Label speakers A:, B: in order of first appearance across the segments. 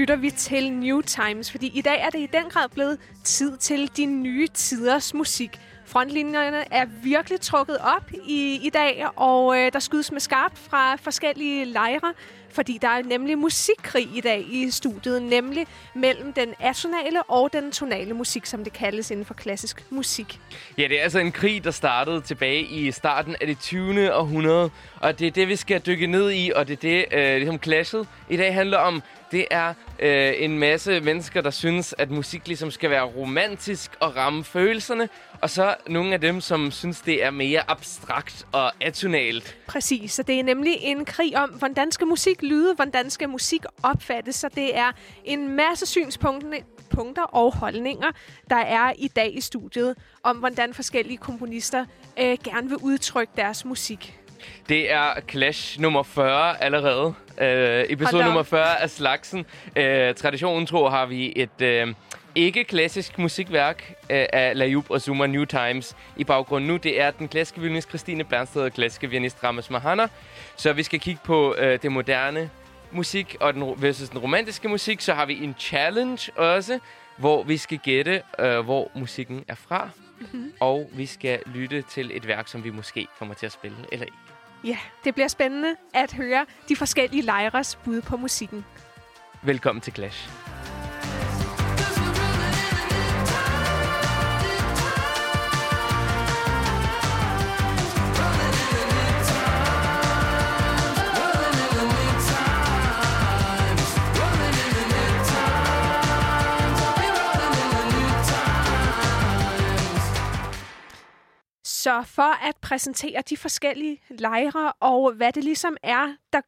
A: Lytter vi til New Times, fordi i dag er det i den grad blevet tid til de nye tiders musik. Frontlinjerne er virkelig trukket op i, i dag, og øh, der skydes med skarpt fra forskellige lejre, fordi der er nemlig musikkrig i dag i studiet, nemlig mellem den atonale og den tonale musik, som det kaldes inden for klassisk musik.
B: Ja, det er altså en krig, der startede tilbage i starten af det 20. århundrede. Og det er det, vi skal dykke ned i, og det er det, øh, ligesom clashet i dag handler om. Det er øh, en masse mennesker, der synes, at musik ligesom skal være romantisk og ramme følelserne. Og så nogle af dem, som synes, det er mere abstrakt og atonalt.
A: Præcis, så det er nemlig en krig om, hvordan skal musik lyde, hvordan skal musik opfattes, så det er en masse synspunkter punkter og holdninger, der er i dag i studiet, om hvordan forskellige komponister øh, gerne vil udtrykke deres musik.
B: Det er Clash nummer 40 allerede. Øh, episode nummer 40 af slagsen. Øh, traditionen tro har vi et øh, ikke-klassisk musikværk øh, af Layub og Zuma New Times i baggrunden nu. Det er den klassiske violinist Christine Bernsted og klassiske violinist Rames Mahana. Så vi skal kigge på øh, det moderne musik og den, versus den romantiske musik. Så har vi en challenge også, hvor vi skal gætte, øh, hvor musikken er fra. Mm-hmm. Og vi skal lytte til et værk, som vi måske kommer til at spille eller ikke.
A: Ja, det bliver spændende at høre de forskellige lejres bud på musikken.
B: Velkommen til Clash.
A: Så for at præsentere de forskellige lejre og hvad det ligesom er, der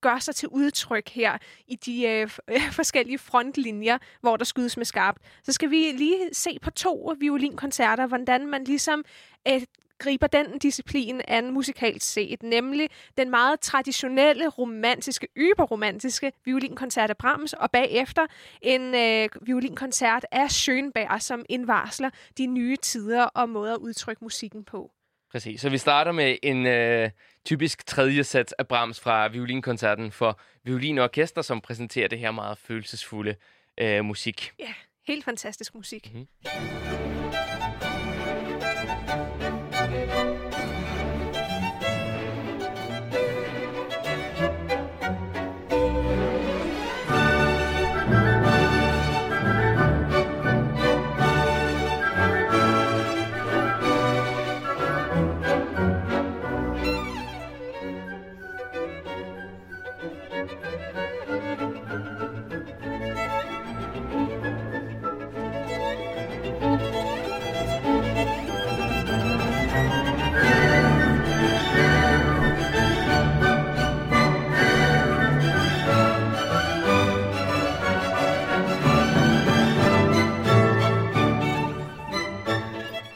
A: gør sig til udtryk her i de øh, øh forskellige frontlinjer, hvor der skydes med skarpt, så skal vi lige se på to violinkoncerter, hvordan man ligesom øh, griber den disciplin an musikalt set, nemlig den meget traditionelle, romantiske, yberromantiske violinkoncert af Brahms, og bagefter en øh, violinkoncert af Schönberg, som indvarsler de nye tider og måder at udtrykke musikken på.
B: Præcis. Så vi starter med en øh, typisk tredje sats af Brahms fra violinkoncerten for violin og orkester, som præsenterer det her meget følelsesfulde øh, musik.
A: Ja, helt fantastisk musik.
B: Mhm.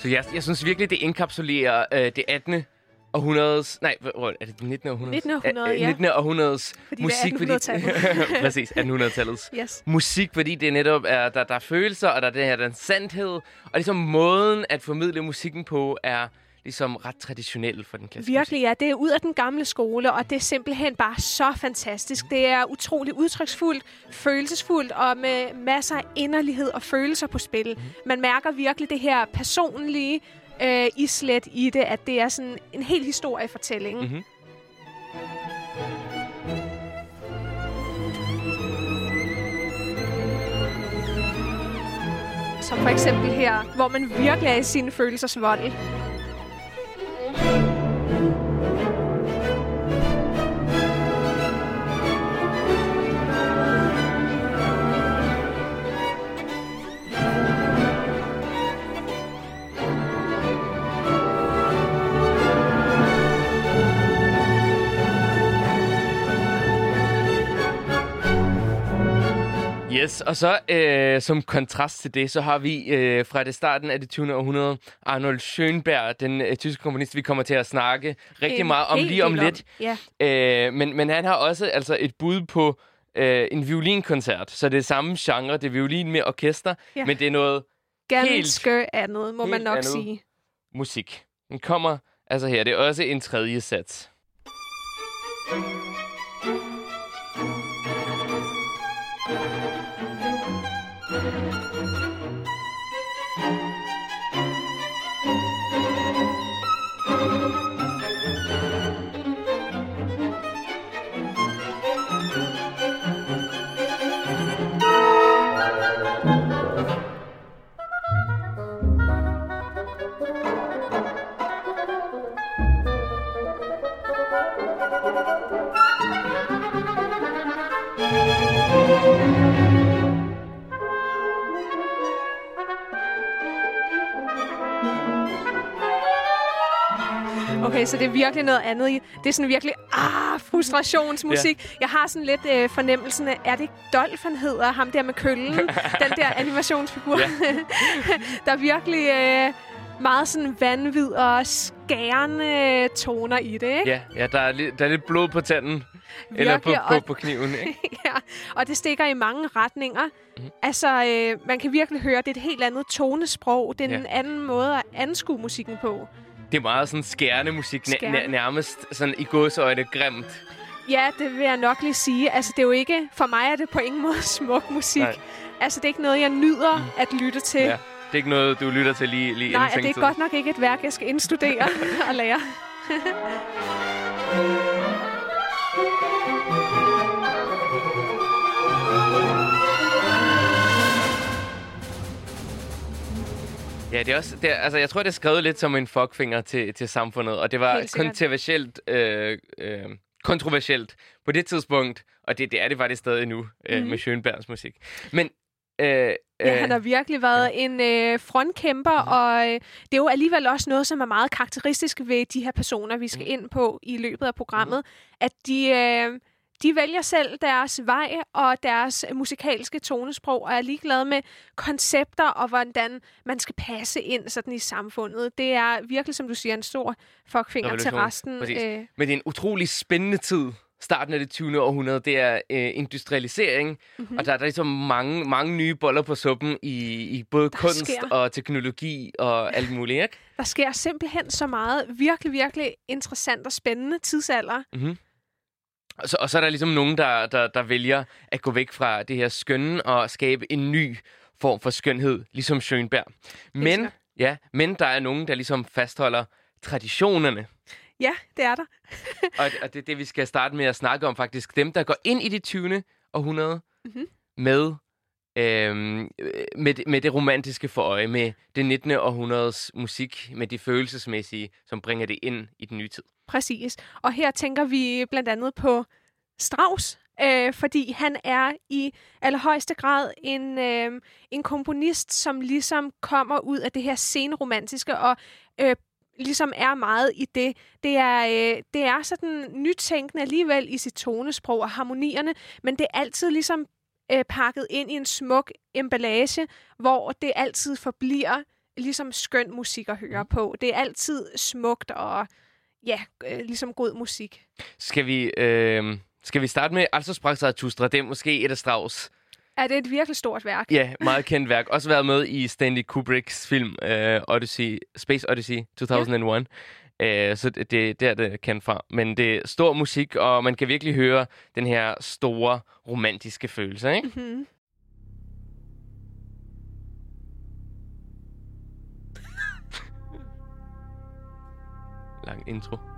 B: Så jeg, jeg synes virkelig, det indkapsulerer øh, det 18. århundredes... Nej, er det det 19. århundrede?
A: 19. århundrede, ja.
B: 19. århundredes
A: Fordi det er
B: musik.
A: 1800-tallet.
B: Præcis, 1800-tallets.
A: Yes.
B: Musik, fordi det netop er, der, der er følelser, og der er den her den sandhed. Og ligesom måden at formidle musikken på er ligesom ret traditionel for den klassiske
A: Virkelig, ja. Det er ud af den gamle skole, og det er simpelthen bare så fantastisk. Det er utrolig udtryksfuldt, følelsesfuldt og med masser af inderlighed og følelser på spil.
B: Mhm.
A: Man mærker virkelig det her personlige øh, islet i det, at det er sådan en hel historiefortælling.
B: Mhm.
A: Som for eksempel her, hvor man virkelig er i sin følelsesvold.
B: Yes, og så øh, som kontrast til det, så har vi øh, fra det starten af det 20. århundrede Arnold Schönberg, den øh, tyske komponist, vi kommer til at snakke rigtig
A: En
B: meget om lige om lidt.
A: Ja.
B: Øh, men, men han har også altså et bud på øh, en violinkoncert, så det er samme genre, det er violin med orkester,
A: Ja.
B: men det er noget
A: Ganske andet, må man
B: helt
A: nok
B: andet.
A: sige.
B: musik. Den kommer altså her, det er også en tredje sats.
A: Okay, så det er virkelig noget andet. Det er sådan virkelig, ah, frustrationsmusik. Ja. Jeg har sådan lidt øh, fornemmelsen af, er det ikke Dolph, han hedder? Ham der med køllen? den der animationsfigur.
B: Ja.
A: der er virkelig øh, meget sådan vanvid og skærende toner i det, ikke?
B: Ja, ja der, er lidt, der er lidt blod på tanden. Eller på,
A: Virkelig,
B: på,
A: og-
B: på kniven, ikke?
A: ja, og det stikker i mange retninger. Mm. Altså, øh, man kan virkelig høre, det er et helt andet tonesprog. Det er
B: Ja.
A: en anden måde at anskue musikken på.
B: Det er meget sådan skærende musik,
A: Skærende.
B: næ- nærmest sådan i godsøjne grimt.
A: Ja, det vil jeg nok lige sige. Altså, det er jo ikke... For mig er det på ingen måde smuk musik.
B: Nej.
A: Altså, det er ikke noget, jeg nyder mm. at lytte til.
B: Ja. Det er ikke noget, du lytter til lige, lige
A: Nej, det er godt nok ikke et værk, jeg skal indstudere og lære.
B: Ja, det er også, det er, altså, jeg tror, det er skrevet lidt som en fuckfinger til, til samfundet, og det var kontroversielt, øh, øh, kontroversielt på det tidspunkt, og det, det er det faktisk stadig nu øh,
A: Mhm.
B: med Schönbergs musik. Men øh,
A: Ja, han har virkelig været en øh, frontkæmper,
B: Mhm.
A: og øh, det er jo alligevel også noget, som er meget karakteristisk ved de her personer, vi skal
B: Mhm.
A: ind på i løbet af programmet, at de, øh, de vælger selv deres vej og deres musikalske tonesprog, og er ligeglade med koncepter og hvordan man skal passe ind sådan i samfundet. Det er virkelig, som du siger, en stor fuckfinger til resten.
B: Præcis.
A: Øh,
B: Men det er en utrolig spændende tid. Starten af det 20. århundrede, det er øh, industrialisering,
A: Mhm.
B: mm-hmm. og der er der ligesom mange, mange nye boller på suppen i, i både
A: Der
B: kunst
A: sker.
B: og teknologi og alt muligt, ikke?
A: der sker simpelthen så meget virkelig, virkelig interessant og spændende tidsalder.
B: Mm-hmm. Og, så, og så er der ligesom nogen, der, der, der vælger at gå væk fra det her skønne og skabe en ny form for skønhed, ligesom Schönberg. Men, ja, men der er nogen, der ligesom fastholder traditionerne.
A: Ja, det er der.
B: og, og det er det, vi skal starte med at snakke om faktisk. Dem, der går ind i det 20. århundrede
A: Mhm.
B: med, øhm, øh, med, med det romantiske for øje, med det 19. århundredes musik, med det følelsesmæssige, som bringer det ind i den nye tid.
A: Præcis. Og her tænker vi blandt andet på Strauss, øh, fordi han er i allerhøjeste grad en, øh, en komponist, som ligesom kommer ud af det her senromantiske og øh, ligesom er meget i det. Det er, øh, det er sådan nytænkende alligevel i sit tonesprog og harmonierne, men det er altid ligesom øh, pakket ind i en smuk emballage, hvor det altid forbliver ligesom skøn musik at høre på. Det er altid smukt og ja, øh, ligesom god musik.
B: Skal vi, øh, skal vi starte med Altså sprach Zarathustra? Det er måske et af Strauss'
A: Er det et virkelig stort værk?
B: Ja, meget kendt værk. Også været med i Stanley Kubricks film uh, Odyssey, Space Odyssey 2001. Ja. Uh, så det, det, det er det kendt fra. Men det er stor musik, og man kan virkelig høre den her store romantiske følelse, ikke?
A: Mm-hmm.
B: Lang intro.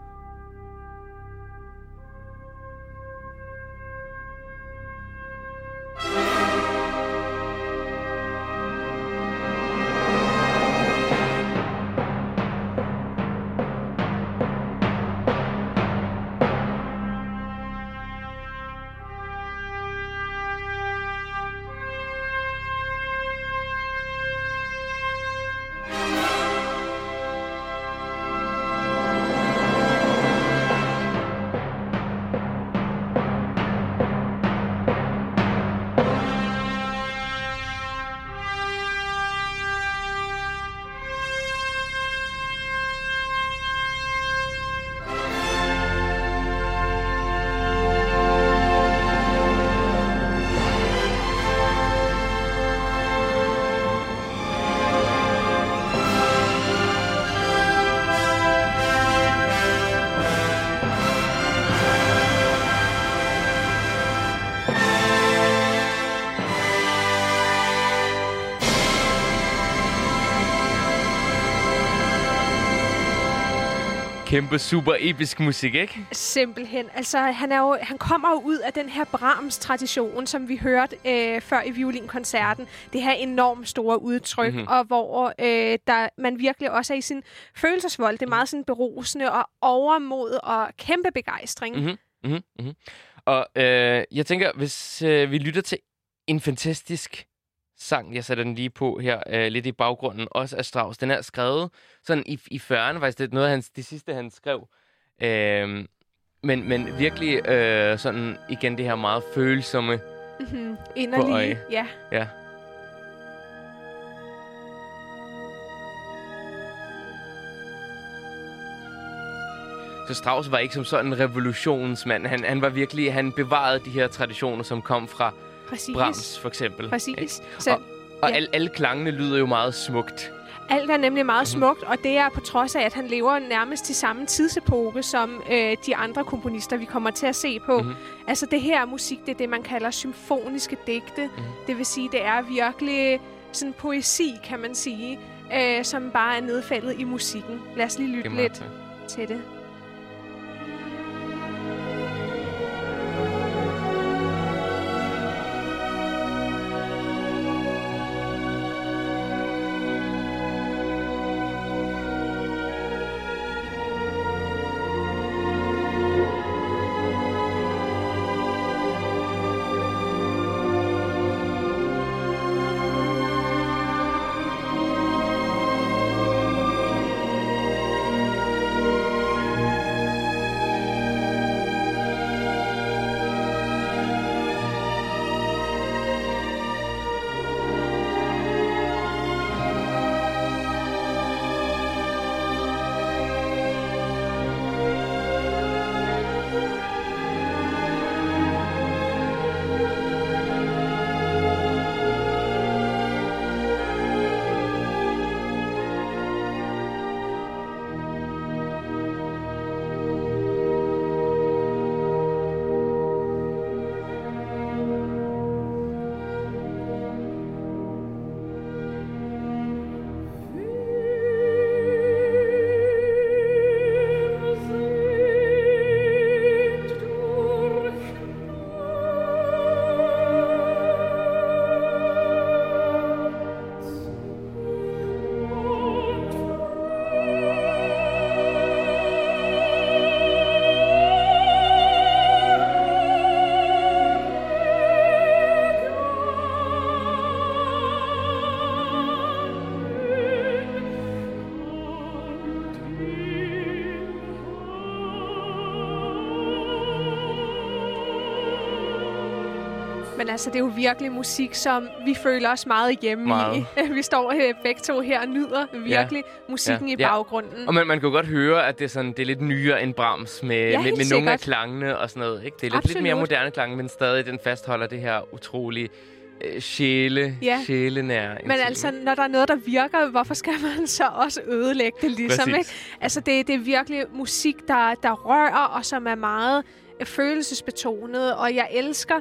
B: Kæmpe super episk musik, ikke?
A: Simpelthen. Altså, han, er jo, han kommer jo ud af den her Brahms-tradition, som vi hørte øh, før i violinkoncerten. Det her enormt store udtryk,
B: Mhm.
A: mm-hmm. og hvor øh, der, man virkelig også er i sin følelsesvold. Det er meget sådan berusende og overmod og kæmpe begejstring.
B: Mhm, mhm, mhm. Og øh, jeg tænker, hvis øh, vi lytter til en fantastisk sang, jeg sætter den lige på her, øh, lidt i baggrunden, også af Strauss. Den er skrevet sådan i, i 40'erne, faktisk. Det er noget af hans, det sidste, han skrev. Øh, men, men virkelig øh, sådan, igen, det her meget følsomme.
A: Mm-hmm. Inderlige.
B: øje.
A: Ja.
B: Ja. Så Strauss var ikke som sådan en revolutionsmand. Han, han var virkelig, han bevarede de her traditioner, som kom fra
A: Præcis.
B: Brahms, for eksempel. ikke?
A: Præcis. Så
B: Og, og
A: Ja.
B: alle, alle klangene lyder jo meget smukt.
A: alt er nemlig meget
B: Mhm.
A: smukt, og det er på trods af, at han lever nærmest til samme tidsepoke som øh, de andre komponister, vi kommer til at se på.
B: Mhm.
A: Altså det her musik, det er det, man kalder symfoniske digte.
B: Mhm.
A: Det vil sige, det er virkelig sådan poesi, kan man sige, øh, som bare er nedfældet i musikken. Lad os lige lytte lidt
B: fedt.
A: til det. Men altså, det er jo virkelig musik, som vi føler os meget hjemme
B: Meget.
A: i. Vi står øh, begge to her og nyder virkelig musikken
B: Ja.
A: i
B: Ja.
A: baggrunden.
B: Og man, man kan jo godt høre, at det er, sådan, det er lidt nyere end Brahms med,
A: Ja,
B: med, med nogle af klangene og sådan noget. Ikke? Det er lidt, lidt mere moderne klange, men stadig den fastholder det her utrolig øh, sjæle,
A: Ja.
B: sjælenære.
A: Men
B: intime.
A: altså, når der er noget, der virker, hvorfor skal man så også ødelægge det ligesom?
B: Præcis.
A: Ikke? Altså, det, det er virkelig musik, der, der rører, og som er meget øh, følelsesbetonet. Og jeg elsker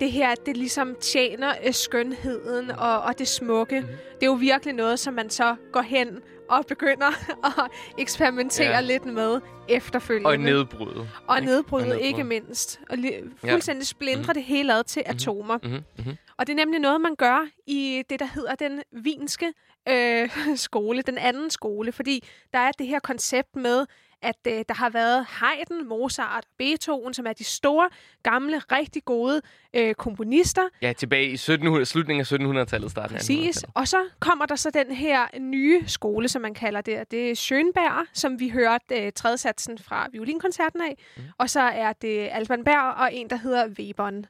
A: det her, at det ligesom tjener øh, skønheden og, og det smukke.
B: Mhm.
A: Mm-hmm. Det er jo virkelig noget, som man så går hen og begynder at eksperimentere
B: Ja.
A: ja. lidt med efterfølgende.
B: Og nedbryde.
A: Og
B: ikke?
A: nedbryde,
B: nedbryde.
A: ikke mindst. Og li- fuldstændig splindre
B: Mhm.
A: det hele ad til atomer.
B: Mm-hmm, mm-hmm.
A: Og det er nemlig noget, man gør i det, der hedder den vinske øh, skole, den anden skole, fordi der er det her koncept med, at øh, der har været Haydn, Mozart, Beethoven, som er de store, gamle, rigtig gode øh, komponister.
B: Ja, tilbage i 1700, slutningen af 1700-tallet, starten af
A: Præcis.
B: 1800-tallet.
A: Og så kommer der så den her nye skole, som man kalder det. og Det er Schönberg, som vi hørte øh, tredje satsen fra violinkoncerten af. Mm. Og så er det Alban Berg og en, der hedder Webern.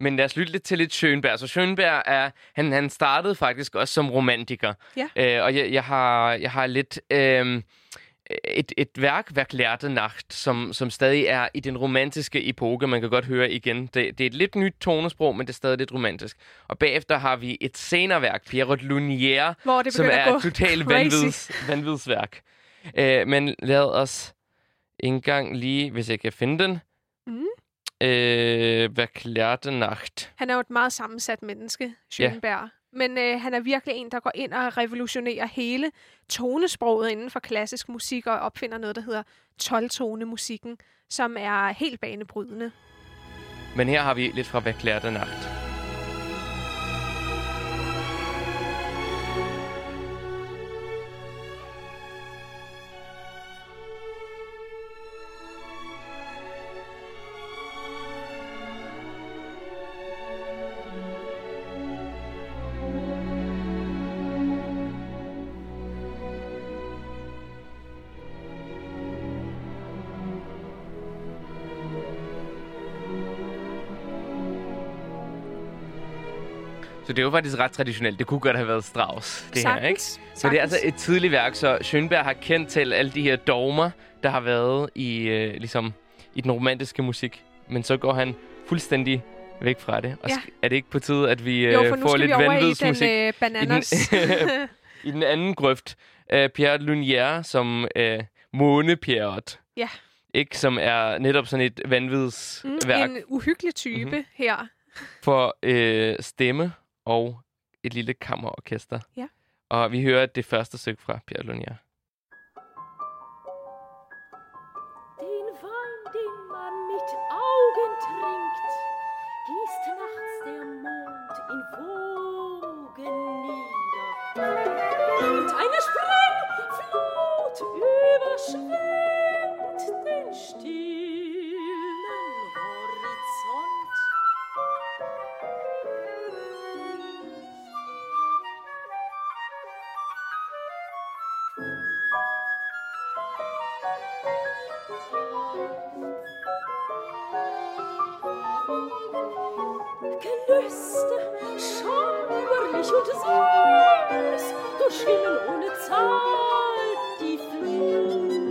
B: Men lad os lytte lidt til lidt Schönberg. Så Schönberg er, han, han startede faktisk også som romantiker.
A: Ja.
B: Øh, og jeg, jeg, har, jeg har lidt øh, et, et værk, Verklærte Nacht, som, som stadig er i den romantiske epoke. Man kan godt høre igen. Det, det er et lidt nyt tonesprog, men det er stadig lidt romantisk. Og bagefter har vi et senere værk, Pierrot Lunière, som er et totalt vanvids, vanvidsværk. Øh, men lad os engang lige, hvis jeg kan finde den.
A: Mhm.
B: Øh, Verklærte Nacht.
A: Han er jo et meget sammensat menneske, Schönberg. Ja. Men øh, han er virkelig en, der går ind og revolutionerer hele tonesproget inden for klassisk musik og opfinder noget, der hedder 12-tone-musikken, som er helt banebrydende.
B: Men her har vi lidt fra Verklærte Nacht. Så det er jo faktisk ret traditionelt. Det kunne godt have været Strauss, det her, ikke?
A: Sagtens.
B: Så det er altså et tidligt værk, så Schönberg har kendt til alle de her dogmer, der har været i, øh, ligesom, i den romantiske musik. Men så går han fuldstændig væk fra det. Og
A: Ja.
B: er det ikke på tide, at vi øh,
A: Jo, for nu
B: får
A: skal
B: lidt
A: vi over i
B: vanvidsmusik?
A: den øh, bananas.
B: I den anden grøft, uh, Pierre Lunière som uh, Måne Pierrot.
A: Ja.
B: Ikke, som er netop sådan et
A: mm,
B: vanvidsværk
A: en uhyggelig type
B: Mhm.
A: mm-hmm. her.
B: for øh, stemme og et lille kammerorkester.
A: Ja.
B: Og vi hører det første stykke fra Pierre Lunière.
C: Süß, durchschwimmen ohne Zahl die Fluten.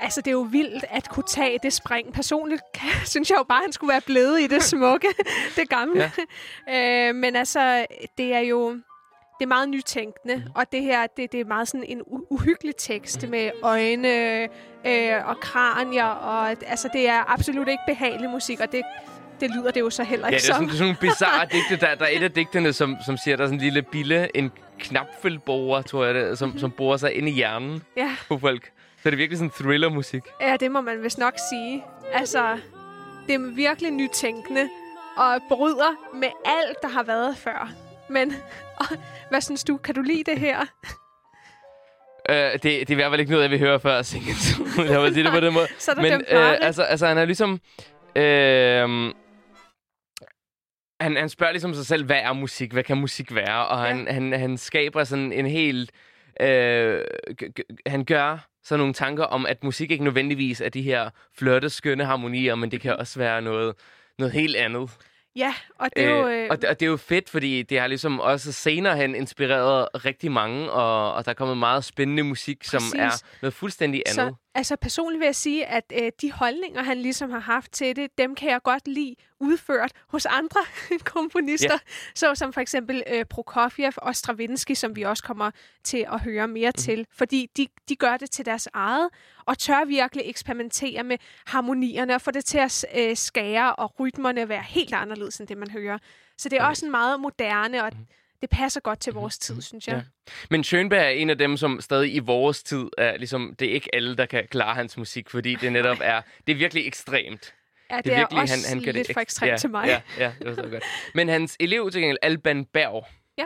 A: Altså, det er jo vildt at kunne tage det spring. Personligt synes jeg jo bare, at han skulle være blevet i det smukke, det gamle. Ja. Øh, men altså, det er jo det er meget nytænkende, mm. og det her, det, det er meget sådan en u- uhyggelig tekst med øjne øh, og kranier, og altså, det er absolut ikke behagelig musik, og det, det lyder det jo så heller
B: Ja,
A: ikke
B: det er sådan,
A: som.
B: det er sådan nogle bizarre digte. Der, der er et af digtene, som, som siger, der er sådan en lille bille, en knapfelborer, tror jeg det, som, som borer sig ind i hjernen
A: Ja,
B: på folk. Så det er virkelig sådan thriller-musik.
A: ja, det må man vist nok sige. Altså, det er virkelig nytænkende, og bryder med alt, der har været før. Men og, hvad synes du? Kan du lide det her?
B: Øh, det, det er i hvert fald ikke noget, jeg vil høre før jeg vil sige det på den måde.
A: Så er der
B: Men øh, altså, altså, han er ligesom... Øh, han, han spørger ligesom sig selv, hvad er musik? Hvad kan musik være? Og han, han, han skaber sådan en helt... Øh, han gør sådan nogle tanker om, at musik ikke nødvendigvis er de her flotte, skønne harmonier, men det kan også være noget, noget helt andet.
A: Ja, og det er jo...
B: Øh, og, det, og det er jo fedt, fordi det har ligesom også senere hen inspireret rigtig mange, og, og der er kommet meget spændende musik, som
A: Præcis.
B: er noget fuldstændig andet.
A: Så altså personligt vil jeg sige, at øh, de holdninger, han ligesom har haft til det, dem kan jeg godt lide udført hos andre komponister,
B: Ja.
A: så som for eksempel øh, Prokofjev og Stravinsky, som vi også kommer til at høre mere mm. til, fordi de, de gør det til deres eget, og tør virkelig eksperimentere med harmonierne og få det til at øh, skære og rytmerne være helt anderledes end det, man hører. Så det er også en meget moderne, og det passer godt til vores tid, synes jeg.
B: Ja. Men Schönberg er en af dem, som stadig i vores tid er ligesom, det er ikke alle, der kan klare hans musik, fordi det netop er, det er virkelig ekstremt.
A: Ja, det,
B: Det er virkelig,
A: også
B: han, han
A: lidt
B: det
A: for
B: ek-
A: ekstremt
B: ja,
A: til mig.
B: Ja, ja, det var så godt. Men hans elev til gengæld, Alban Berg,
A: Ja.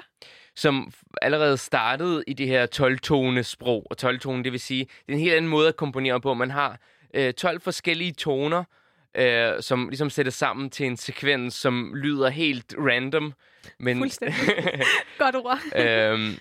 B: som allerede startede i det her 12-tone sprog. Og 12-tone, det vil sige, det er en helt anden måde at komponere på. Man har øh, 12 forskellige toner, øh, som ligesom sættes sammen til en sekvens, som lyder helt random. Men,
A: Fuldstændig. Godt ord.
B: øhm,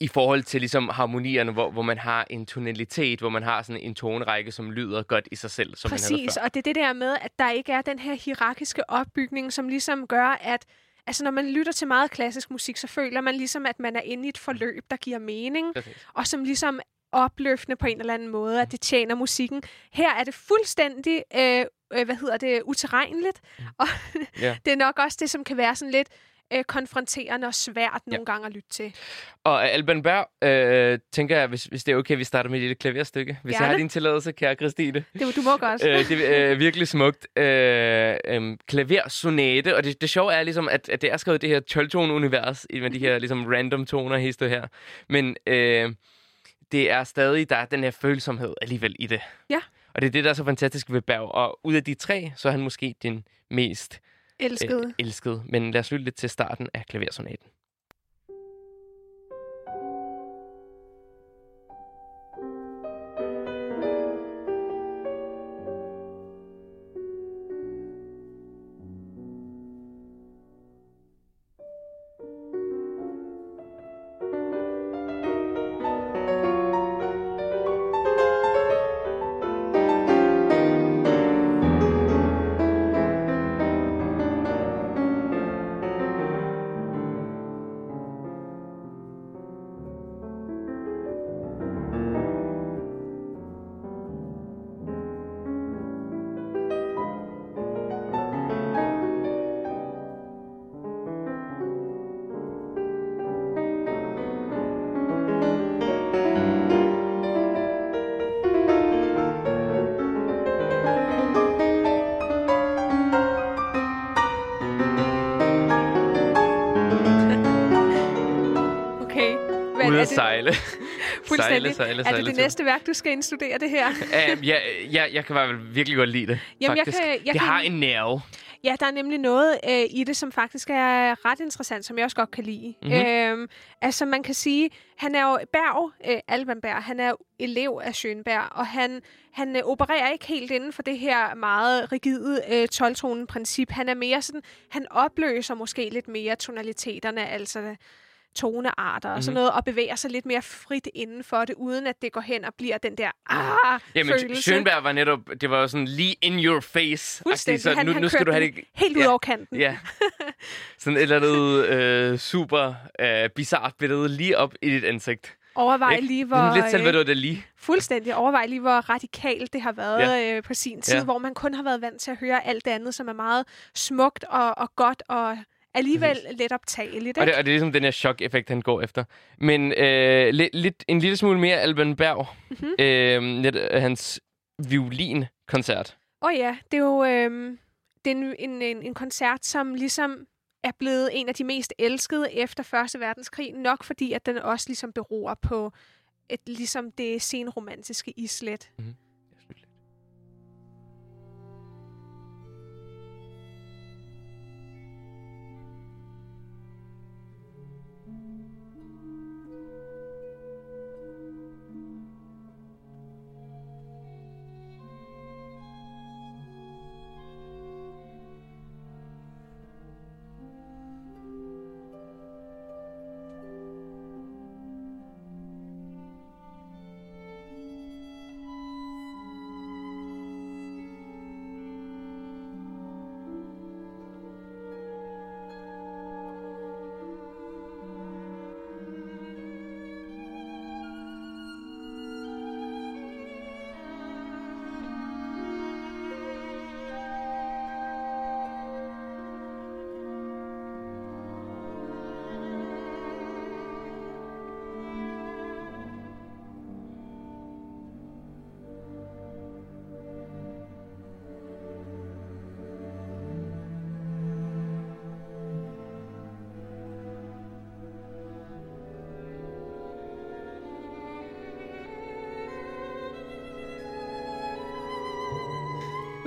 B: i forhold til ligesom harmonierne, hvor, hvor man har en tonalitet, hvor man har sådan en tonerække, som lyder godt i sig selv, som man havde
A: Præcis,
B: før.
A: og det er det der med, at der ikke er den her hierarkiske opbygning, som ligesom gør, at altså, når man lytter til meget klassisk musik, så føler man ligesom, at man er inde i et forløb, der giver mening,
B: Præcis.
A: og som ligesom opløftende på en eller anden måde, at det tjener musikken. Her er det fuldstændig, øh, øh, hvad hedder det, uterrenligt, og
B: Mm. Ja.
A: det er nok også det, som kan være sådan lidt øh, konfronterende og svært
B: Ja.
A: nogle gange at lytte til.
B: Og Alban Berg, øh, tænker jeg, hvis, hvis det er okay, vi starter med et lille klaverstykke. Hvis jeg
A: Gerne.
B: har din tilladelse, kære Christine.
A: Det, du må godt.
B: øh, det er øh, virkelig smukt. Øh, øh, klaversonate, og det, det sjove er ligesom, at, at det er skrevet det her 12-tone-univers, i- med de her ligesom random toner, hister her. Men øh, det er stadig, der er den her følsomhed alligevel i det.
A: Ja.
B: Og det er det, der er så fantastisk ved Berg. Og ud af de tre, så er han måske den mest
A: Elskede.
B: øh, elskede. Men lad os lytte lidt til starten af klaversonaten.
A: Fuldstændig.
B: sejle,
A: er
B: sejle
A: det det næste værk, du skal indstudere det her?
B: uh, ja, ja, jeg kan fald virkelig godt lide det,
A: Jamen, jeg kan- jeg
B: det
A: kan-
B: har en nerve.
A: Ja, der er nemlig noget øh, i det, som faktisk er ret interessant, som jeg også godt kan lide.
B: Mhm.
A: Mm-hmm. Øhm, altså, man kan sige, han er jo Berg, øh, Alban Berg, han er elev af Schönberg, og han, han øh, opererer ikke helt inden for det her meget rigide øh, 12-tonen-princip. Han er mere sådan, han opløser måske lidt mere tonaliteterne, altså tonearter og sådan
B: Mhm.
A: noget, og bevæger sig lidt mere frit inden for det, uden at det går hen og bliver den der ah,
B: Jamen,
A: følelse.
B: Schönberg var netop, det var sådan lige in your face.
A: Fuldstændig.
B: Så
A: han,
B: nu,
A: han
B: nu skal du have det...
A: helt ud
B: Ja.
A: over kanten.
B: Ja. Sådan et eller andet øh, super øh, bizart billede lige op i dit ansigt.
A: Overvej
B: Ikke?
A: lige, hvor...
B: lidt
A: øh,
B: Salvador Dali.
A: Fuldstændig. Overvej lige, hvor radikalt det har været ja. øh, på sin tid,
B: ja.
A: hvor man kun har været vant til at høre alt det andet, som er meget smukt og, og godt og alligevel
B: Præcis.
A: let optageligt.
B: Og
A: Ikke?
B: det, og det er ligesom den her chok-effekt, han går efter. Men øh, lidt, lidt, en lille smule mere Alban Berg.
A: Mhm.
B: Øh, lidt, af hans violinkoncert.
A: Og ja, det er jo øh, det er en, en, en, en koncert, som ligesom er blevet en af de mest elskede efter Første Verdenskrig, nok fordi, at den også ligesom beror på et, ligesom det senromantiske islet.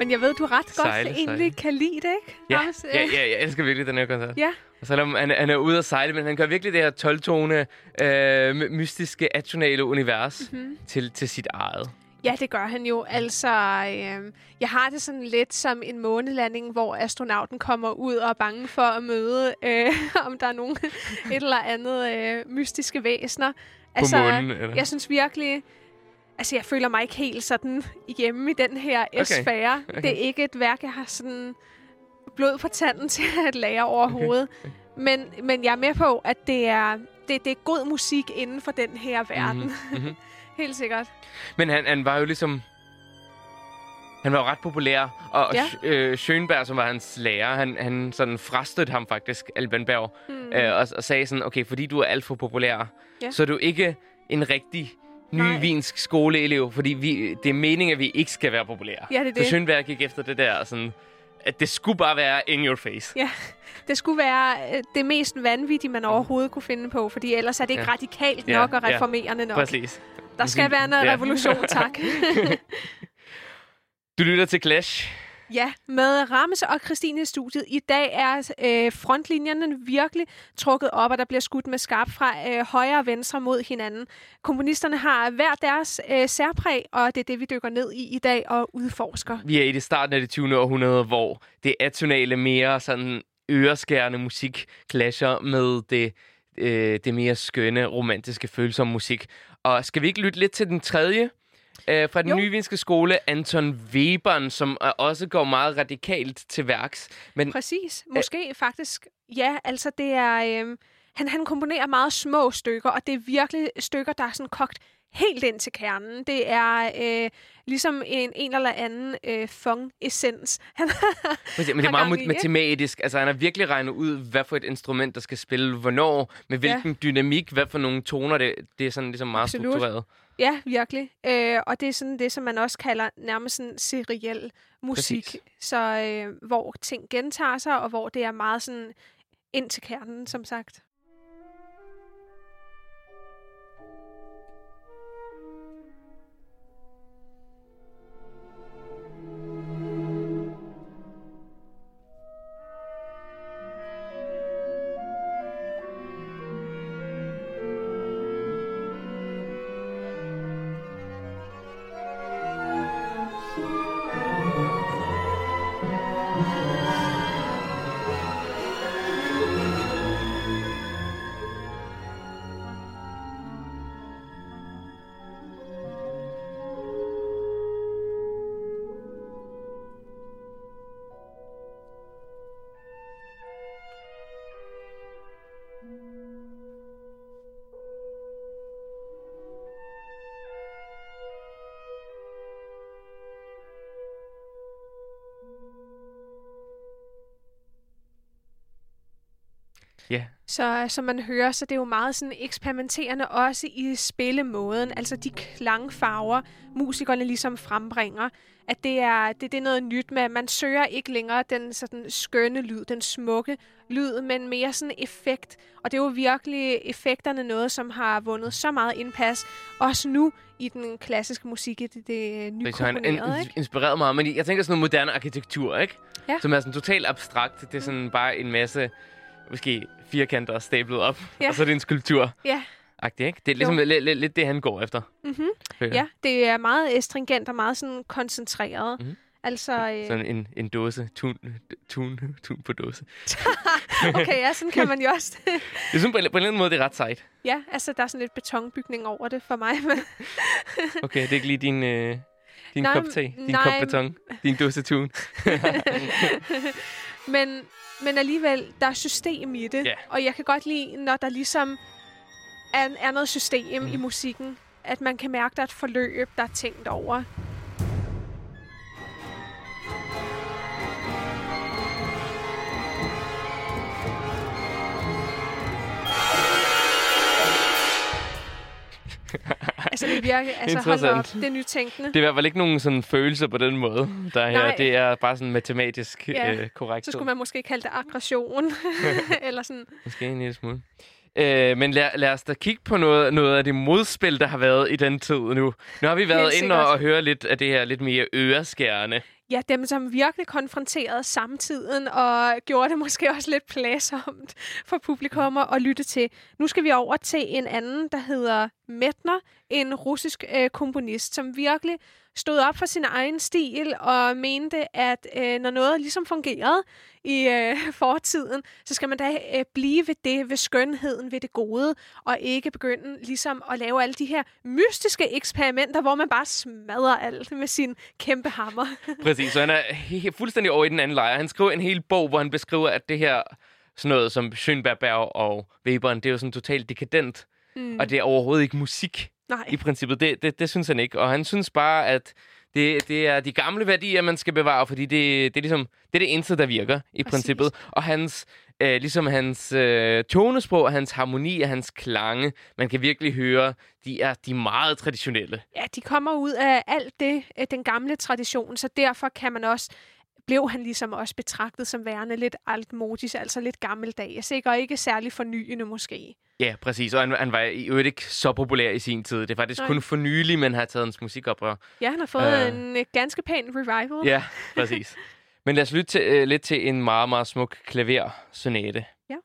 A: Men jeg ved, du ret godt
B: Sejle,
A: egentlig
B: sejle.
A: kan lide det, ikke?
B: Ja, ja, ja, jeg elsker virkelig den her koncert.
A: ja.
B: Og selvom han, han er ude at sejle, men han gør virkelig det her 12-tone, øh, my- mystiske, atonale univers
A: Mhm.
B: mm-hmm. til, til sit eget.
A: Ja, det gør han jo. Altså, øh, jeg har det sådan lidt som en månelanding, hvor astronauten kommer ud og er bange for at møde, øh, om der er nogen et eller andet øh, mystiske væsener. Altså,
B: månen, eller?
A: jeg synes virkelig... Altså, jeg føler mig ikke helt sådan hjemme i den her
B: Okay.
A: sfære.
B: Okay.
A: Det er ikke et værk, jeg har sådan blod på tanden til at lære overhovedet. Okay. Men, men jeg er med på, at det er, det, det er god musik inden for den her verden.
B: Mhm, mhm.
A: Helt sikkert.
B: Men han, han var jo ligesom... Han var jo ret populær, og
A: Ja.
B: øh, Schönberg, som var hans lærer, han, han sådan frastødte ham faktisk, Alban Berg,
A: mm.
B: øh, og, og sagde sådan, okay, fordi du er alt for populær,
A: Ja.
B: så er du ikke en rigtig ny
A: Nej.
B: vinsk skoleelev, fordi vi, det er meningen, at vi ikke skal være populære.
A: Ja, det er
B: Så
A: det.
B: Schönberg gik efter det der, sådan, at det skulle bare være in your face.
A: Ja, det skulle være øh, det mest vanvittige, man overhovedet kunne finde på, fordi ellers er det ikke
B: Ja.
A: radikalt
B: Ja,
A: nok og
B: ja.
A: reformerende nok.
B: Præcis.
A: Der skal være noget
B: Ja.
A: revolution, tak.
B: Du lytter til Clash
A: ja, med Rammes og Christine i studiet. I dag er øh, frontlinjerne virkelig trukket op, og der bliver skudt med skarp fra øh, højre og venstre mod hinanden. Komponisterne har hver deres øh, særpræg, og det er det, vi dykker ned i i dag og udforsker.
B: Vi er i det starten af det 20. århundrede, hvor det atonale mere sådan øreskærende musik clasher med det, øh, det mere skønne, romantiske, følsomme musik. Og skal vi ikke lytte lidt til den tredje? Øh, fra den
A: Jo.
B: nye vinske skole, Anton Webern, som øh, også går meget radikalt til værks. Men
A: Præcis. Måske faktisk, ja, altså det er... Øh, han, han komponerer meget små stykker, og det er virkelig stykker, der er sådan kogt helt ind til kernen. Det er øh, ligesom en, en eller anden øh, funk-essens. Han
B: Men det, er meget
A: i,
B: matematisk. Altså, han har virkelig regnet ud, hvad for et instrument, der skal spille, hvornår, med hvilken dynamik, hvad for nogle toner. Det, det er sådan ligesom meget
A: Absolut.
B: struktureret.
A: Ja, virkelig. Øh, og det er sådan det, som man også kalder nærmest sådan seriel musik.
B: Præcis.
A: Så øh, hvor ting gentager sig, og hvor det er meget sådan ind til kernen, som sagt. Så som man hører, så det er jo meget sådan eksperimenterende også i spillemåden. Altså de klangfarver, musikerne ligesom frembringer. At det er, det, det er noget nyt med, at man søger ikke længere den sådan skønne lyd, den smukke lyd, men mere sådan effekt. Og det er jo virkelig effekterne noget, som har vundet så meget indpas. Også nu i den klassiske musik, i det, det
B: han
A: nykomponerede,
B: in-
A: ikke?
B: inspireret meget. Men jeg tænker sådan noget moderne arkitektur, ikke?
A: Ja.
B: Som er sådan totalt abstrakt. Det er sådan bare en masse, måske firkanter stablet op.
A: Ja.
B: Og så er det en skulptur.
A: Ja.
B: Agtigt, ikke? Det er ligesom lidt, lidt, lidt det, han går efter.
A: Mm-hmm. Ja, det er meget astringent og meget sådan koncentreret.
B: Mhm.
A: Altså, øh,
B: Sådan en, en dåse. Tun, tun, tun på dåse.
A: okay, ja, sådan kan man jo også.
B: Jeg synes på, en- på en eller anden måde, det er ret sejt.
A: ja, altså, der er sådan lidt betonbygning over det for mig. Men,
B: Okay, det er ikke lige din, øh, din
A: Nej,
B: kop te, din
A: nej.
B: kop beton, din dåse tun.
A: men, men alligevel, der er system i det.
B: Ja.
A: Og jeg kan godt lide, når der ligesom er, er noget system
B: Mhm.
A: i musikken. At man kan mærke, der er et forløb, der er tænkt over. altså, det virker, altså hold op, det er nytænkende.
B: Det er i hvert fald ikke nogen sådan følelser på den måde, der er her.
A: Nej.
B: Det er bare sådan matematisk
A: Ja,
B: øh, korrekt.
A: Så skulle man måske kalde det aggression. Eller sådan.
B: Måske en lille smule. Øh, men lad, lad os da kigge på noget, noget af det modspil, der har været i den tid nu. Nu har vi været
A: Helt
B: inde og,
A: sikkert.
B: og høre lidt af det her lidt mere øreskærende
A: ja, dem, som virkelig konfronterede samtiden og gjorde det måske også lidt pladsomt for publikum at lytte til. Nu skal vi over til en anden, der hedder Metner, en russisk øh, komponist, som virkelig stod op for sin egen stil og mente, at øh, når noget ligesom fungerede i øh, fortiden, så skal man da øh, blive ved det, ved skønheden, ved det gode, og ikke begynde ligesom at lave alle de her mystiske eksperimenter, hvor man bare smadrer alt med sin kæmpe hammer.
B: Præcis, så han er he- fuldstændig over i den anden lejr. Han skriver en hel bog, hvor han beskriver, at det her sådan noget som Schönberg og Weberen, det er jo sådan totalt dekadent. Mm. Og det er overhovedet ikke musik
A: Nej.
B: i princippet. Det, det, det synes han ikke. Og han synes bare, at det, det er de gamle værdier, man skal bevare, fordi det, det, er, ligesom, det er det eneste, der virker i
A: Præcis.
B: princippet. Og hans, øh, ligesom hans øh, tonesprog, og hans harmoni og hans klange, man kan virkelig høre, de er, de er meget traditionelle.
A: Ja, de kommer ud af alt det, øh, den gamle tradition, så derfor kan man også blev han ligesom også betragtet som værende lidt altmodisk, altså lidt gammeldags, ikke? og ikke særlig fornyende måske.
B: Ja, præcis. Og han, han var i øvrigt ikke så populær i sin tid. Det er faktisk
A: Nej.
B: kun for nylig, man har taget hans musik op. Og,
A: Ja, han har fået
B: Øh.
A: en øh, ganske pæn revival.
B: ja, præcis. Men lad os lytte til, øh, lidt til en meget, meget smuk klaversonate.
A: Ja.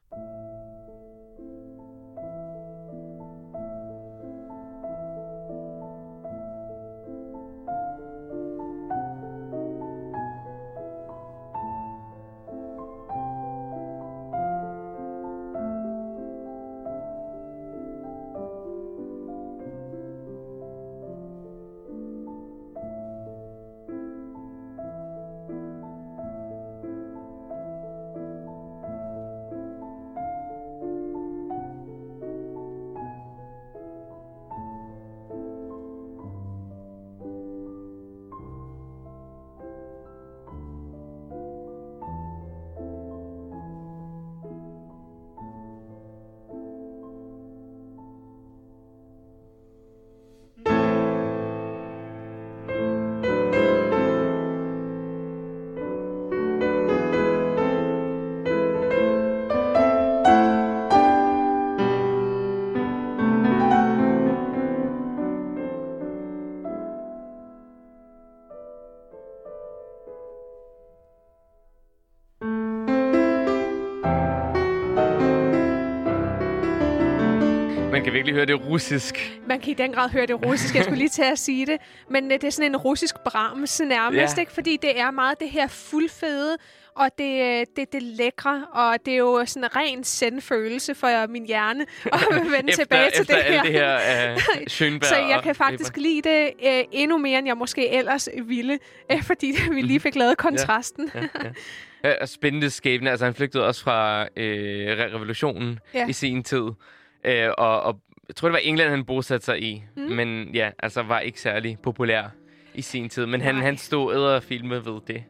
B: Virkelig høre det russisk.
A: Man kan i den grad høre det russisk, jeg skulle lige til at sige det. Men øh, det er sådan en russisk Brahms nærmest,
B: Ja.
A: ikke? fordi det er meget det her fuldfede, og det, øh, det, det lækre, og det er jo sådan en ren sendfølelse for min hjerne at vende
B: efter,
A: tilbage til
B: efter
A: det her.
B: det her uh,
A: Så jeg kan faktisk
B: Weber.
A: lide det øh, endnu mere, end jeg måske ellers ville, øh, fordi vi lige fik lavet kontrasten.
B: Ja, ja. Ja, og spændende skæbne. Altså, han flygtede også fra øh, re- revolutionen
A: ja.
B: i sin tid. Øh, og, og jeg tror, det var England, han bosatte sig i.
A: Mm.
B: Mm. Men ja, altså var ikke særlig populær i sin tid. Men han,
A: Nej.
B: han stod og filme ved det.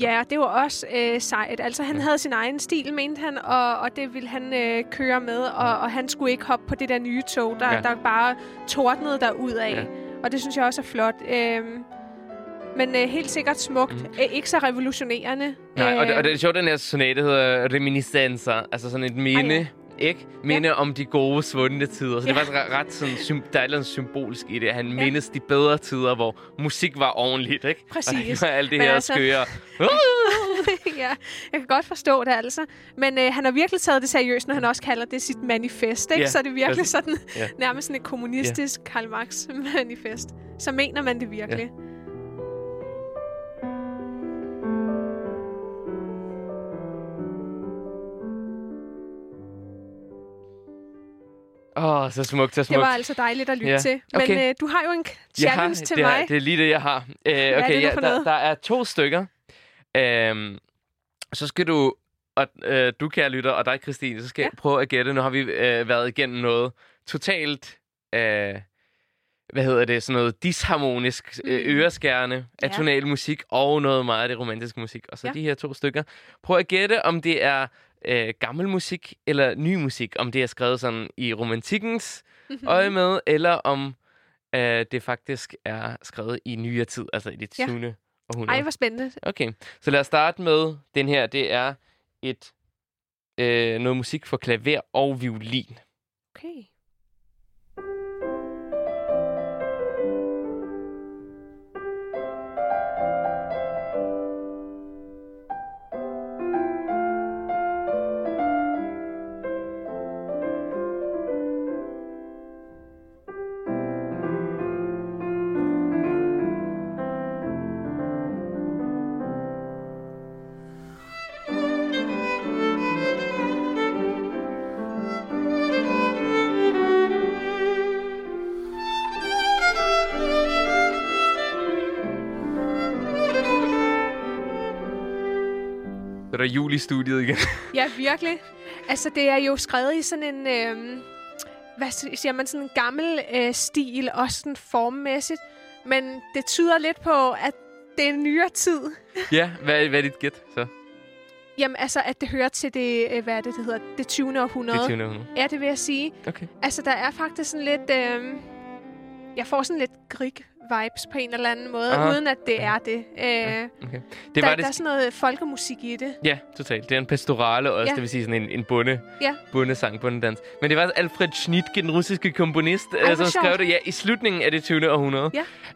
A: Ja, det var også øh, sejt. Altså, han
B: Ja.
A: havde sin egen stil, mente han, og, og det ville han øh, køre med, og, og han skulle ikke hoppe på det der nye tog, der, ja. Der bare tordnede der ud af. Ja. Og det synes jeg også er flot. Øhm, men øh, helt sikkert smukt. Mm.
B: Mm.
A: Øh, ikke så revolutionerende.
B: Nej, og det, og det
A: Øh,
B: er sjovt, den her sonate hedder Reminiscenser. Altså sådan et minde,
A: ah,
B: ja. Ikke? Minde ja. om de gode, svundne tider. Så
A: Ja.
B: det var ret, ret sådan, sym- der er noget symbolisk i det. Han ja. mindes de bedre tider, hvor musik var ordentligt, ikke?
A: Præcis.
B: Og alt det
A: Men
B: her
A: altså-
B: skøre.
A: ja, jeg kan godt forstå det altså. Men øh, han har virkelig taget det seriøst, når han også kalder det sit manifest. Ikke?
B: Ja,
A: så er det virkelig
B: præcis.
A: sådan,
B: Ja.
A: nærmest sådan et kommunistisk ja. Karl Marx manifest. Så mener man det virkelig. Ja.
B: Åh, oh, så smukt, så
A: Det
B: smukt.
A: var altså dejligt at lytte
B: Ja.
A: til. Men
B: Okay.
A: øh, du har jo en challenge
B: har,
A: til
B: det
A: mig.
B: Er, det er lige det, jeg har. Uh, okay,
A: er det
B: ja,
A: for
B: der,
A: noget?
B: der er to stykker. Um, så skal du, og uh, du kære lytter, og dig, Christine, så skal
A: Ja.
B: jeg prøve at gætte. Nu har vi uh, været igennem noget totalt, uh, hvad hedder det, sådan noget disharmonisk, mm.
A: Mm.
B: øreskærende,
A: Ja.
B: atonal musik, og noget meget af det romantiske musik. Og så
A: Ja.
B: de her to stykker. Prøv at gætte, om det er uh, gammel musik eller ny musik. Om det er skrevet sådan i romantikkens
A: Mhm.
B: øje med, eller om øh, det faktisk er skrevet i nyere tid, altså i det
A: Ja.
B: 20. århundrede.
A: Ej, hvor spændende.
B: Okay, så lad os starte med den her. Det er et øh, noget musik for klaver og violin.
A: Okay.
B: Der jul i studiet igen.
A: Ja, virkelig. Altså, det er jo skrevet i sådan en... Øh, hvad siger man? Sådan en gammel øh, stil, også sådan formmæssigt. Men det tyder lidt på, at det er en nyere tid.
B: ja, hvad, hvad er dit gæt så?
A: Jamen, altså, at det hører til det, øh, hvad er det, det hedder, det 20. århundrede.
B: Det er 20. århundrede.
A: Ja, det vil jeg sige.
B: Okay.
A: Altså, der er faktisk sådan lidt... Øh, jeg får sådan lidt grig-vibes på en eller anden måde,
B: Aha.
A: uden at det er det. Øh,
B: okay. Det
A: der,
B: var det.
A: der er sådan noget folkemusik i det.
B: Ja, totalt. Det er en pastorale også,
A: Ja.
B: det vil sige sådan en, en bonde,
A: Ja.
B: bondesang, bondedans. Men det var Alfred Schnittke, den russiske komponist,
A: Ej,
B: øh, som skrev
A: sjovt.
B: det ja, i slutningen af det 20. århundrede.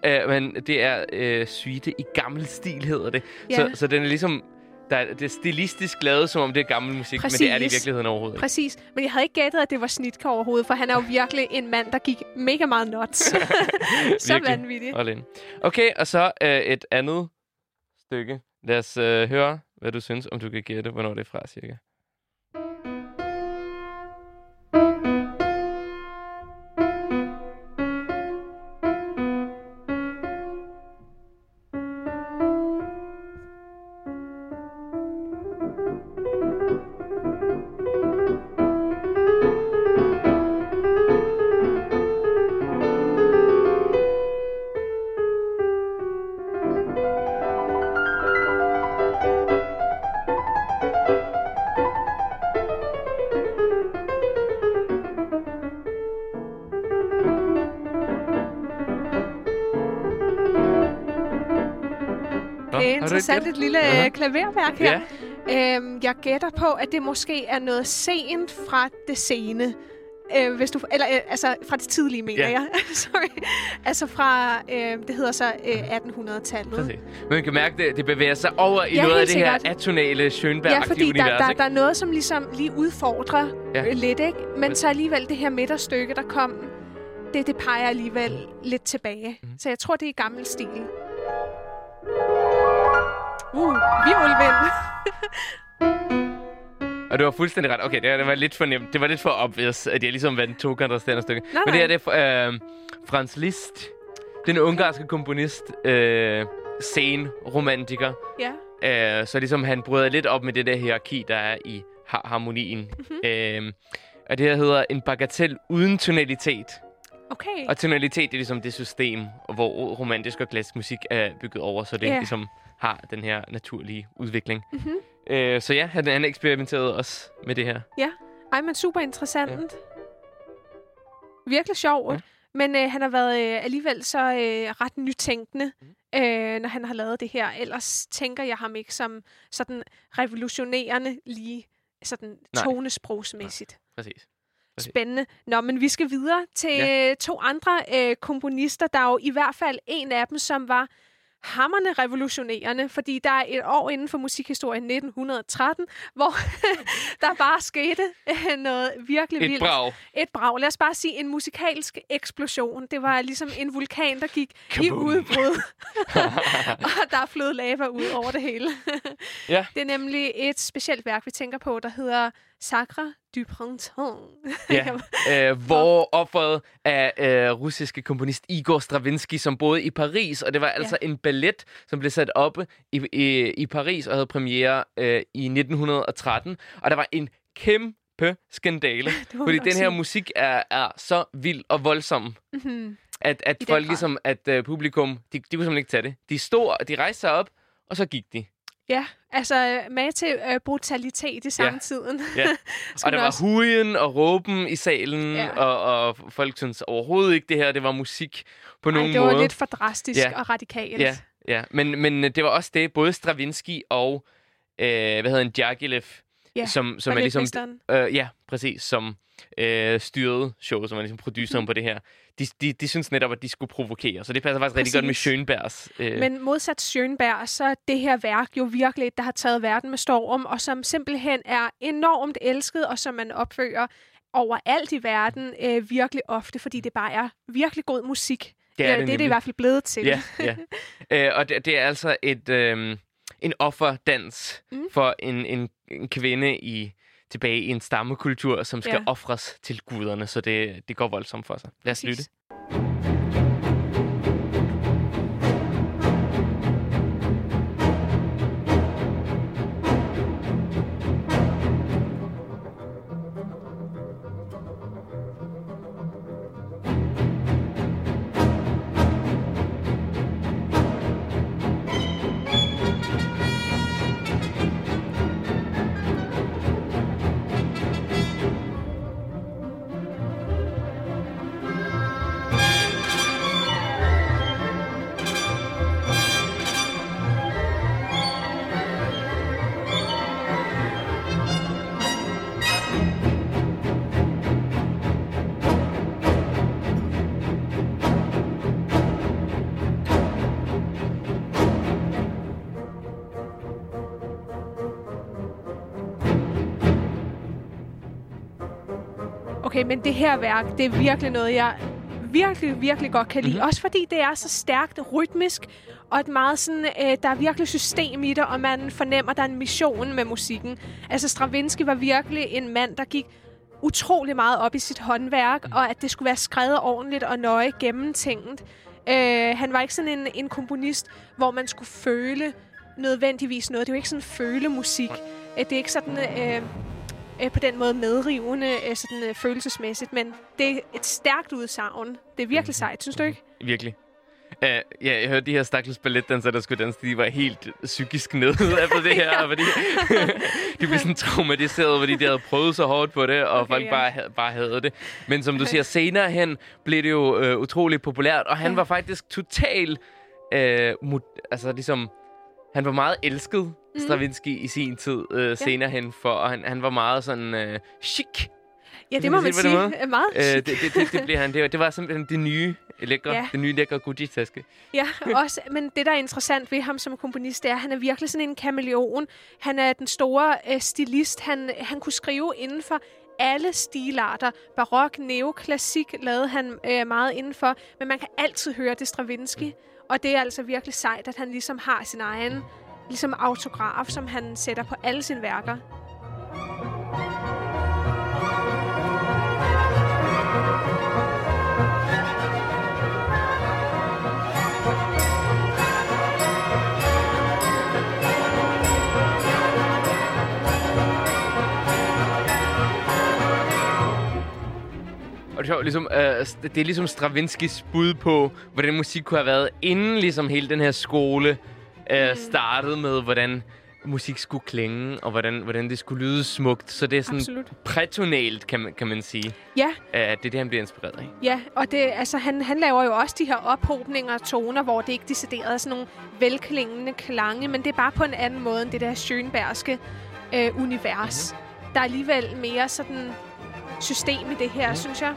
A: Ja.
B: Uh, men det er uh, suite i gammel stil, hedder det.
A: Ja.
B: Så, så den er ligesom... Der er, det er stilistisk lavet, som om det er gammel musik, men det er det i
A: Præcis.
B: virkeligheden overhovedet.
A: Præcis. Men jeg havde ikke gættet, at det var Snitke overhovedet, for han er jo virkelig en mand, der gik mega meget nuts. Så vanvittigt.
B: All. Okay, og så uh, et andet stykke. Lad os uh, høre, hvad du synes, om du kan gætte, hvornår det er fra, cirka.
A: Interessant et lille uh klaverværk her.
B: Ja.
A: Øhm, jeg gætter på, at det måske er noget sent fra det sene. Øh, hvis du, eller øh, altså fra det tidlige, mener
B: Ja.
A: jeg. Sorry. Altså fra, øh, det hedder så øh, 1800-tallet.
B: Præcis. Men man kan mærke, det, det bevæger sig over i
A: Ja,
B: noget af det her
A: sikkert.
B: atonale Schönberg-agtige
A: Ja, fordi der,
B: univers,
A: der,
B: ikke?
A: der er noget, som ligesom lige udfordrer
B: Ja.
A: lidt, ikke? Men
B: Men-
A: så alligevel det her midterstykke, der kom, det, det peger alligevel lidt tilbage. Mm. Så jeg tror, det er i gammel stil. Uh, violvind.
B: Og det var fuldstændig ret. Okay, det, det var lidt for nemt. Det var lidt for obvious, at jeg ligesom vandt to kontrasterende stykker.
A: Nej,
B: Men det her
A: nej.
B: det er øh, Franz Liszt. Den ungarske komponist, øh, scene romantiker.
A: ja.
B: Øh, så ligesom han bryder lidt op med det der hierarki, der er i har- harmonien.
A: Mhm.
B: Mm-hmm. Øh, og det her hedder en bagatel uden tonalitet.
A: Okay.
B: Og tonalitet det er ligesom det system, hvor romantisk og klassisk musik er bygget over, så det
A: Ja.
B: ligesom har den her naturlige udvikling.
A: Mhm.
B: Øh, så ja, han, han eksperimenterede også med det her.
A: Ej, men super interessant. Ja. Virkelig sjovt.
B: Ja.
A: Ja. Men øh, han har været øh, alligevel så øh, ret nytænkende, mm. øh, når han har lavet det her. Ellers tænker jeg ham ikke som sådan revolutionerende lige sådan
B: Nej.
A: tonesprogsmæssigt.
B: Præcis. Præcis.
A: Spændende. Nå, men vi skal videre til
B: Ja.
A: ja. to andre øh, komponister. Der er jo i hvert fald en af dem, som var hammerne revolutionerende, fordi der er et år inden for musikhistorien 1913, hvor der bare skete øh, noget virkelig
B: Et
A: vildt.
B: brag.
A: Et brag. Lad os bare sige en musikalsk eksplosion. Det var ligesom en vulkan, der gik i
B: Kaboom.
A: udbrud. og der er flødet lava ud over det hele.
B: Ja.
A: Det er nemlig et specielt værk, vi tænker på, der hedder Sacre du Printemps.
B: Ja, øh, hvor offeret af øh, russiske komponist Igor Stravinsky, som boede i Paris, og det var altså en ballet, som blev sat op i, i, i Paris og havde premiere øh, i 1913, og der var en kæmpe skandale, fordi den her
A: sige.
B: musik er, er så vild og voldsom,
A: Mhm.
B: at, at
A: I
B: folk ligesom, at øh, publikum, de, de kunne simpelthen ikke tage det. De stod, de rejste sig op, og så gik de.
A: Ja, altså med til øh, brutalitet i samtiden.
B: Ja.
A: Skulle
B: og der var
A: også-
B: hujen og råben i salen,
A: Ja.
B: og, og folk synes overhovedet ikke, det her det var musik på
A: Ej,
B: nogen
A: det var
B: måde.
A: lidt for drastisk
B: Ja.
A: og radikalt.
B: Ja, ja. Men, men øh, det var også det, både Stravinsky og, øh, hvad hedder han, Djagilev,
A: Ja,
B: som, som er ligesom... Øh, ja, præcis, som øh, styrede showet, som er ligesom produceren
A: Mhm.
B: på det her. De, de, de synes netop, at de skulle provokere, så det passer faktisk rigtig godt med
A: Præcis.
B: Schönbergs. Øh,
A: Men modsat Schönberg, så er det her værk jo virkelig et, der har taget verden med storm, og som simpelthen er enormt elsket, og som man opfører overalt i verden øh, virkelig ofte, fordi det bare er virkelig god musik.
B: det er
A: Eller
B: det,
A: det er det i hvert fald blevet til.
B: Ja, ja. øh, og det, det er altså et, øh, en offerdans. Mm. for en, en, en kvinde i tilbage i en stammekultur, som skal
A: Ja.
B: ofres til guderne, så det, det går voldsomt for sig. Lad os lytte.
A: Okay, men det her værk, det er virkelig noget, jeg virkelig, virkelig godt kan lide.
B: Mhm.
A: Mm-hmm. Også fordi det er så stærkt rytmisk, og et meget sådan, øh, der er virkelig system i det, og man fornemmer, der er en mission med musikken. Altså Stravinsky var virkelig en mand, der gik utrolig meget op i sit håndværk, mm. og at det skulle være skrevet ordentligt og nøje gennemtænkt. Øh, han var ikke sådan en, en komponist, hvor man skulle føle nødvendigvis noget. Det er jo ikke sådan følemusik. Øh, Det er ikke sådan øh, øh, på den måde medrivende, øh, sådan øh, følelsesmæssigt, men det er et stærkt udsagn. Det er virkelig sejt, synes du ikke?
B: Virkelig. Uh, ja, jeg hørte de her stakkels balletdansere, der skulle danse, de var helt psykisk nede af på det her, fordi de blev sådan traumatiseret, fordi de havde prøvet så hårdt på det, og
A: Okay,
B: folk
A: ja.
B: bare, havde, bare havde det. Men som du siger, senere hen blev det jo uh, utrolig populært, og han
A: Ja.
B: var faktisk total, uh, mod, altså ligesom, han var meget elsket, Stravinsky, i sin tid uh, senere hen, for og han, han var meget sådan uh, chic.
A: Ja, det må
B: man sige den.
A: Øh, Meget chic.
B: det, det, det, det, blev han. Det, var- det var simpelthen det nye lækre,
A: Ja.
B: det nye lækre Gucci-taske.
A: Ja, også, men det, der er interessant ved ham som komponist, det er, at han er virkelig sådan en kameleon. Han er den store øh, stilist. Han, han kunne skrive inden for alle stilarter. Barok, neoklassik lavede han øh, meget indenfor, men man kan altid høre det Stravinsky. Og det er altså virkelig sejt, at han ligesom har sin egen ligesom autograf, som han sætter på alle sine værker.
B: Og det er, sjovt, ligesom, øh, det er ligesom Stravinskis bud på, hvordan musik kunne have været, inden ligesom hele den her skole øh, startede med, hvordan musik skulle klinge, og hvordan, hvordan det skulle lyde smukt. Så det er sådan
A: Absolut.
B: prætonalt, kan man, kan man sige.
A: Ja,
B: Uh, det er det, han bliver inspireret af.
A: Ja, og det, altså, han, han laver jo også de her ophobninger af toner, hvor det ikke decideret er sådan nogle velklingende klange, men det er bare på en anden måde end det der Schönbergske øh, univers. Mm-hmm. Der er alligevel mere sådan system i det her, mm-hmm. synes jeg.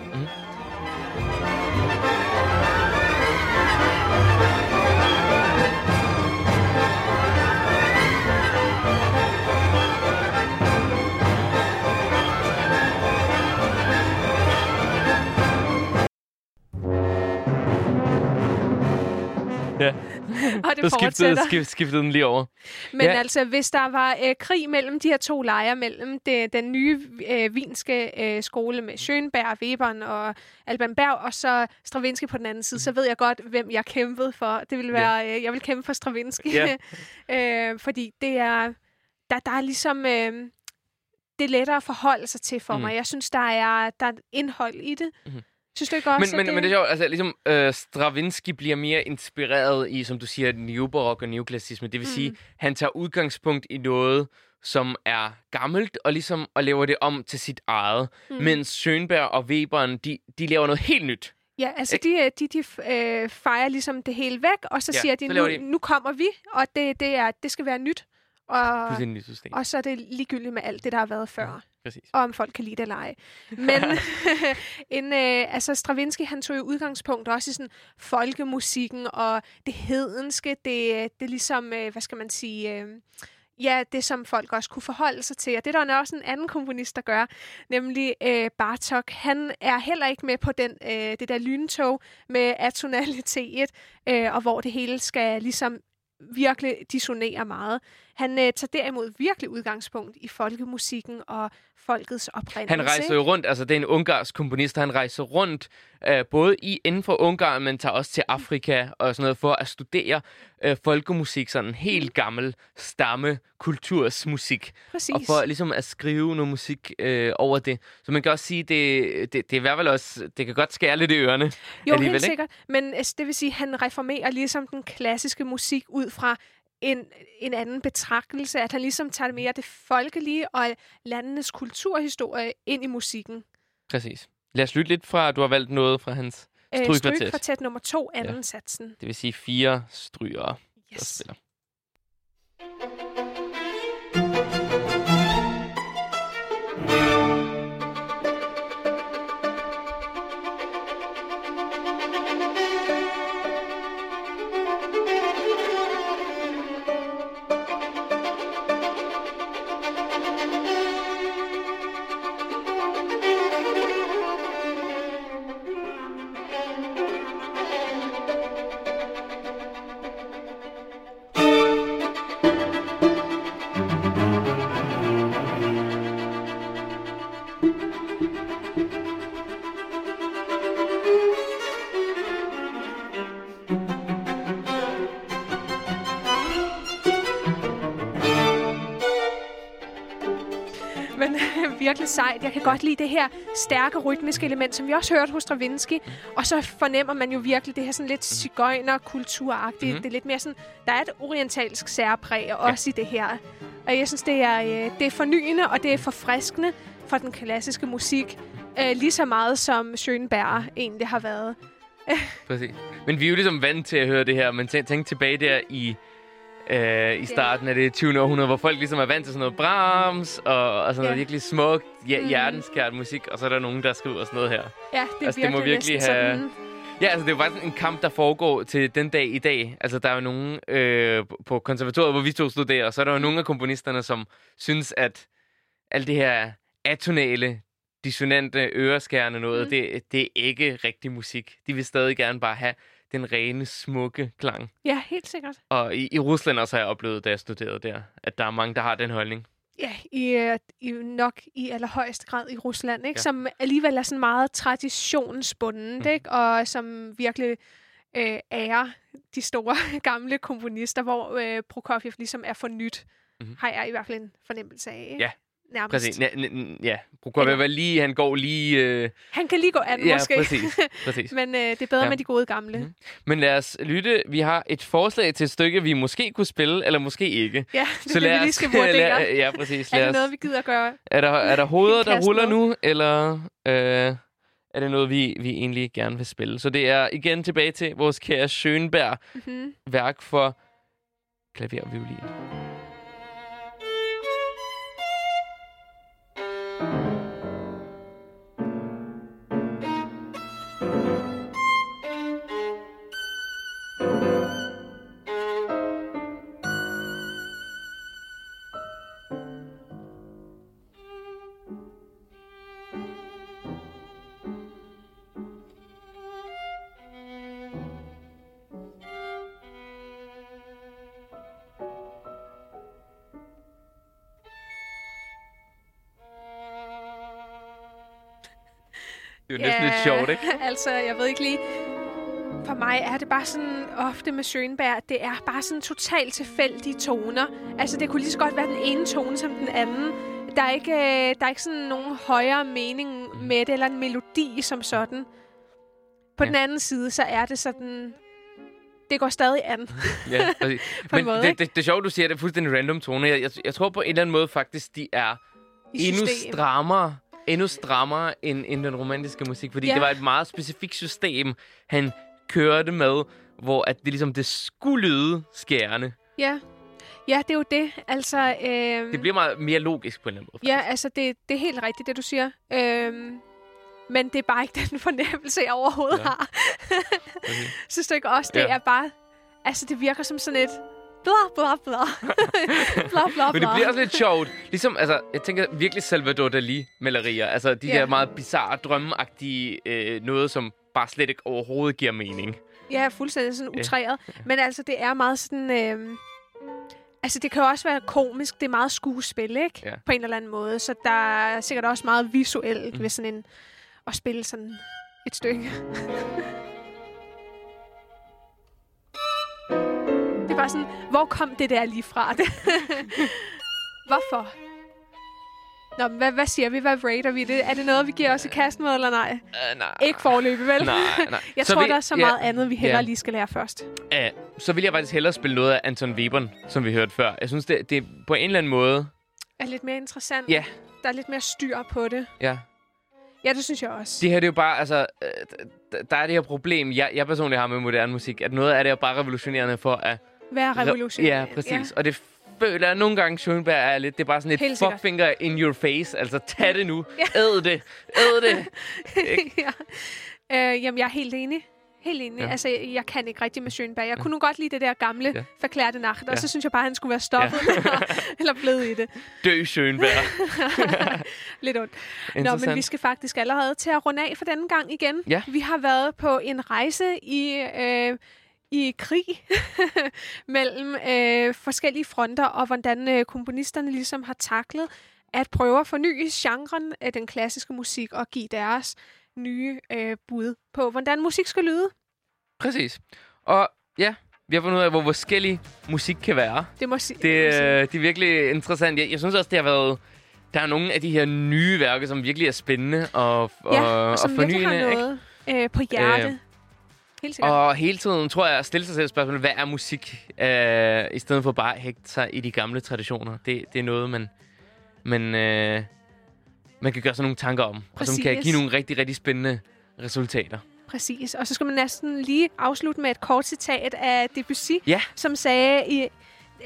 B: Ja,
A: Og det
B: så skiftede, skift, skiftede den lige over.
A: Men
B: Ja.
A: altså, hvis der var øh, krig mellem de her to lejre, mellem det, den nye øh, vinske øh, skole med Schönberg, Webern og Alban Berg, og så Stravinsky på den anden side, så ved jeg godt, hvem jeg kæmpede for. Det ville være, øh, jeg vil kæmpe for Stravinsky.
B: Ja.
A: øh, fordi det er, der, der er ligesom, øh, det er lettere at forholde sig til for
B: Mhm.
A: mig. Jeg synes, der er, der er indhold i det.
B: Mhm.
A: Synes du ikke også,
B: Men, men,
A: at
B: men det er sjovt, altså ligesom øh, Stravinsky bliver mere inspireret i, som du siger, neobarok og neoklassisme. Det vil mm. sige, han tager udgangspunkt i noget, som er gammelt, og ligesom og laver det om til sit eget. Mm. Mens Schönberg og Webern, de, de laver noget helt nyt.
A: Ja, altså de, øh, de, de øh, fejrer ligesom det hele væk, og så
B: Ja,
A: siger de,
B: så
A: nu,
B: de-
A: nu kommer vi, og det, det, er, det skal være nyt. Og,
B: nyt system.
A: og så er det ligegyldigt med alt det, der har været før.
B: Præcis.
A: Og om folk kan lide det eller ej. Men en, øh, altså Stravinsky, han tog jo udgangspunkt også i sådan folkemusikken og det hedenske, det, det er ligesom, øh, hvad skal man sige... Øh, Ja, det som folk også kunne forholde sig til. Og det er der også en anden komponist, der gør, nemlig øh, Bartok. Han er heller ikke med på den, øh, det der lyntog med atonalitet, øh, og hvor det hele skal ligesom virkelig dissonere meget. Han øh, tager derimod virkelig udgangspunkt i folkemusikken og folkets oprindelse.
B: Han rejser jo rundt, altså det er en ungarsk komponist, han rejser rundt øh, både i inden for Ungarn, men tager også til Afrika og sådan noget for at studere øh, folkemusik, sådan helt gammel stamme kultursmusik.
A: Præcis.
B: Og for ligesom at skrive noget musik øh, over det. Så man kan også sige, det, det, det er i hvert fald også, det kan godt skære lidt i ørerne.
A: Jo, helt
B: ikke?
A: sikkert. Men altså, det vil sige, han reformerer ligesom den klassiske musik ud fra en, en anden betragtelse, at han ligesom tager mere det folkelige og landenes kulturhistorie ind i musikken.
B: Præcis. Lad os lytte lidt fra, du har valgt noget fra hans
A: Øh,
B: Strygekvartet.
A: Strygekvartet nummer to, anden ja. satsen.
B: Det vil sige fire strygere, der
A: Yes.
B: spiller.
D: Thank
A: sejt. Jeg kan godt lide det her stærke rytmiske element, som vi også hørte hos Stravinsky. Og så fornemmer man jo virkelig det her sådan lidt cigøjner-kulturagtigt.
B: Mhm.
A: Mm-hmm. Det er lidt mere sådan, der er et orientalsk særpræg også i det her. Og jeg synes, det er, øh, det er fornyende, og det er forfriskende for den klassiske musik. Øh, lige så meget som Schönberg egentlig har været.
B: Præcis. Men vi er jo ligesom vant til at høre det her, men tænk, tænk tilbage der i, øh, i starten af det 20. århundrede, hvor folk ligesom er vant til sådan noget Brahms og, og sådan noget
A: Ja.
B: virkelig smukt, ja,
A: Mm.
B: hjertenskært musik, og så er der nogen, der skriver sådan noget her.
A: Ja, det
B: Altså, det må virkelig have-
A: sådan...
B: Ja, altså det er jo faktisk en kamp, der foregår til den dag i dag. Altså der er jo nogen øh, på konservatoriet, hvor vi to studerer, og så er der jo nogle af komponisterne, som synes, at alt det her atonale, dissonante, øreskærende noget,
A: Mm.
B: det, det er ikke rigtig musik. De vil stadig gerne bare have den rene, smukke klang.
A: Ja, helt sikkert.
B: Og i, i Rusland også har jeg oplevet, da jeg studerede der, at der er mange, der har den holdning.
A: Ja, i, øh, i nok i allerhøjeste grad i Rusland, ikke?
B: Ja.
A: som alligevel er sådan meget traditionsbundet, mm. ikke? og som virkelig øh, ærer de store gamle komponister, hvor øh, Prokofiev ligesom er for nyt,
B: Mhm.
A: mm. har jeg i hvert fald en fornemmelse af. Ikke?
B: Ja,
A: Nærmest.
B: Præcis. Ja, ja. Prokofiev er lige, han går lige... Øh,
A: Han kan lige gå an,
B: ja,
A: måske.
B: præcis. præcis.
A: Men øh, det er bedre
B: Ja.
A: med de gode gamle. Mm.
B: Men lad os lytte. Vi har et forslag til et stykke, vi måske kunne spille, eller måske ikke.
A: Ja, det er det, vi lige skal vurdere.
B: lad, ja, præcis.
A: er
B: Lad
A: det
B: os,
A: noget, vi gider gøre?
B: er, der, er der hoveder, der ruller
A: noget?
B: nu, eller øh, er det noget, vi, vi egentlig gerne vil spille? Så det er igen tilbage til vores kære Schönberg
A: Mm-hmm.
B: værk for klaver og violin. Det er jo næsten lidt sjovt, ikke?
A: altså, jeg ved ikke lige... For mig er det bare sådan, ofte med Schönberg, det er bare sådan totalt tilfældige toner. Altså, det kunne lige så godt være den ene tone som den anden. Der er ikke, øh, der er ikke sådan nogen højere mening med det, eller en melodi som sådan. På
B: Ja.
A: ja. den anden side, så er det sådan... Det går stadig an.
B: Ja.
A: På en
B: Men
A: måde,
B: det, det, det er sjovt, du siger, at det er fuldstændig random tone. Jeg, jeg, jeg tror på en eller anden måde faktisk, de er
A: I
B: endnu
A: system.
B: strammere, endnu strammere end, end den romantiske musik. Fordi
A: Ja.
B: det var et meget specifikt system, han kørte med, hvor at det ligesom det skulle lyde skærende.
A: Ja. Ja, det er jo det. Altså, øhm,
B: Det bliver meget mere logisk på en eller anden måde.
A: Ja, altså, det, det er helt rigtigt, det du siger. Øhm, men det er bare ikke den fornemmelse, jeg overhovedet
B: Ja.
A: har.
B: Præcis.
A: Synes du ikke også, det
B: ja.
A: er bare... Altså, det virker som sådan et... Bla, bla, bla. bla, bla, bla.
B: Men det bliver også lidt sjovt. Ligesom, altså, jeg tænker virkelig Salvador Dali-malerier. Altså, de
A: Ja.
B: der meget bizarre, drømmeagtige øh, noget, som bare slet ikke overhovedet giver mening.
A: Ja, fuldstændig sådan utræret. Men altså, det er meget sådan... Øhm, altså, det kan jo også være komisk. Det er meget skuespil, ikke?
B: Ja.
A: På en eller anden måde. Så der er sikkert også meget visuelt
B: mm.
A: ved sådan en... At spille sådan et stykke. det er bare sådan, hvor kom det der lige fra? Det? Hvorfor? Nå, men hvad, hvad siger vi? Hvad rater vi det? Er det noget, vi giver os i kassen med, eller nej?
B: Uh, nej.
A: Ikke forløbig, vel?
B: Nej, nej.
A: Jeg
B: Så
A: tror,
B: vi-
A: der er så
B: ja,
A: meget andet, vi hellere
B: ja.
A: lige skal lære først.
B: Uh, så vil jeg faktisk hellere spille noget af Anton Webern, som vi hørte før. Jeg synes, det, det er på en eller anden måde...
A: Er lidt mere interessant.
B: Ja.
A: Der er lidt mere styr på det.
B: Ja.
A: Ja, det synes jeg også.
B: Det her det er jo bare, altså... øh, Der er det her problem, jeg, jeg personligt har med moderne musik, at noget af det er bare revolutionerende for at...
A: Være revolutionær.
B: Ja, præcis. Ja. Og det føler jeg nogle gange, Schoenberg er lidt... Det er bare sådan et fuckfinger in your face. Altså, tag det nu.
A: Ja.
B: Æd det. Æd det.
A: ja. Øh, jamen, jeg er helt enig. Helt enig.
B: Ja.
A: Ja. Altså, jeg, jeg kan ikke rigtig med Schönberg. Jeg kunne nu godt lide det der gamle
B: Ja.
A: ja. forklærte nacht, og
B: Ja.
A: så synes jeg bare, han skulle være stoppet eller, eller blevet i det.
B: Dø, Schoenberg.
A: Lidt ondt. Nå, men vi skal faktisk allerede til at runde af for denne gang igen.
B: Ja.
A: Vi har været på en rejse i, øh, i krig mellem øh, forskellige fronter, og hvordan øh, komponisterne ligesom har taklet at prøve at forny genren af den klassiske musik og give deres nye øh, bud på, hvordan musik skal lyde.
B: Præcis. Og ja, vi har fundet ud af, hvor forskellig musik kan være.
A: Det må si-
B: Det,
A: må sige.
B: øh, det er virkelig interessant. Jeg, jeg synes også, det har været der er nogle af de her nye værker, som virkelig er spændende og,
A: Ja,
B: og,
A: og som
B: og
A: virkelig har
B: fornyende. ikke?
A: noget øh, på hjerte.
B: Øh,
A: Helt sikkert.
B: Og hele tiden tror jeg at stille sig selv spørgsmålet, hvad er musik? Øh, I stedet for bare at hægte sig i de gamle traditioner. Det, det er noget, man, man, øh, man kan gøre sig nogle tanker om. Og som kan
A: Præcis.
B: give nogle rigtig, rigtig spændende resultater.
A: Præcis. Og så skal man næsten lige afslutte med et kort citat af Debussy,
B: Ja.
A: som sagde i,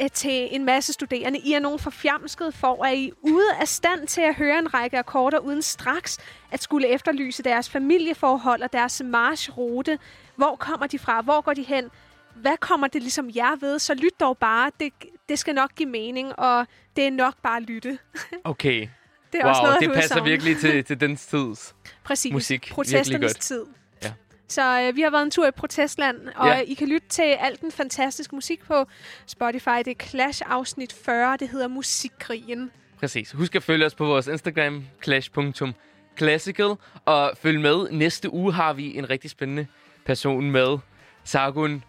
A: øh, til en masse studerende, I er nogen forfjamsket for, at I ude af stand til at høre en række akkorder uden straks at skulle efterlyse deres familieforhold og deres marchrute. Hvor kommer de fra? Hvor går de hen? Hvad kommer det ligesom jer ved? Så lyt dog bare. Det, det skal nok give mening, og det er nok bare at lytte.
B: Okay.
A: Det er også
B: Wow,
A: noget,
B: det passer
A: udsagn.
B: virkelig til, til den tids.
A: Præcis.
B: musik.
A: Protesternes tid.
B: Ja.
A: Så øh, vi har været en tur i protestland, og
B: Ja.
A: I kan lytte til al den fantastiske musik på Spotify. Det er Clash afsnit 40. Det hedder Musikkrigen.
B: Præcis. Husk at følge os på vores Instagram, clash.classical. Og følg med. Næste uge har vi en rigtig spændende person med. Sargun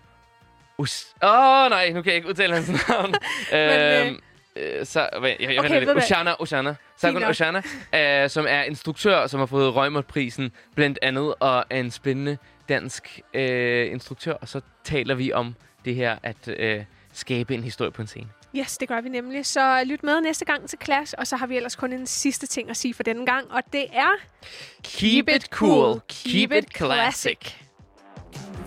B: Us... Åh, oh, nej, nu kan jeg ikke udtale hans navn.
A: øh,
B: øhm, øh, så, jeg, jeg,
A: Okay, hvad?
B: Oshana, Oshana. Sargun. Oshana, øh, som er instruktør, som har fået Rømerprisen blandt andet, og er en spændende dansk øh, instruktør. Og så taler vi om det her at øh, skabe en historie på en scene.
A: Yes, det gør vi nemlig. Så lyt med næste gang til Clash, og så har vi ellers kun en sidste ting at sige for denne gang, og det er...
B: Keep it cool. Keep it classic. Thank you.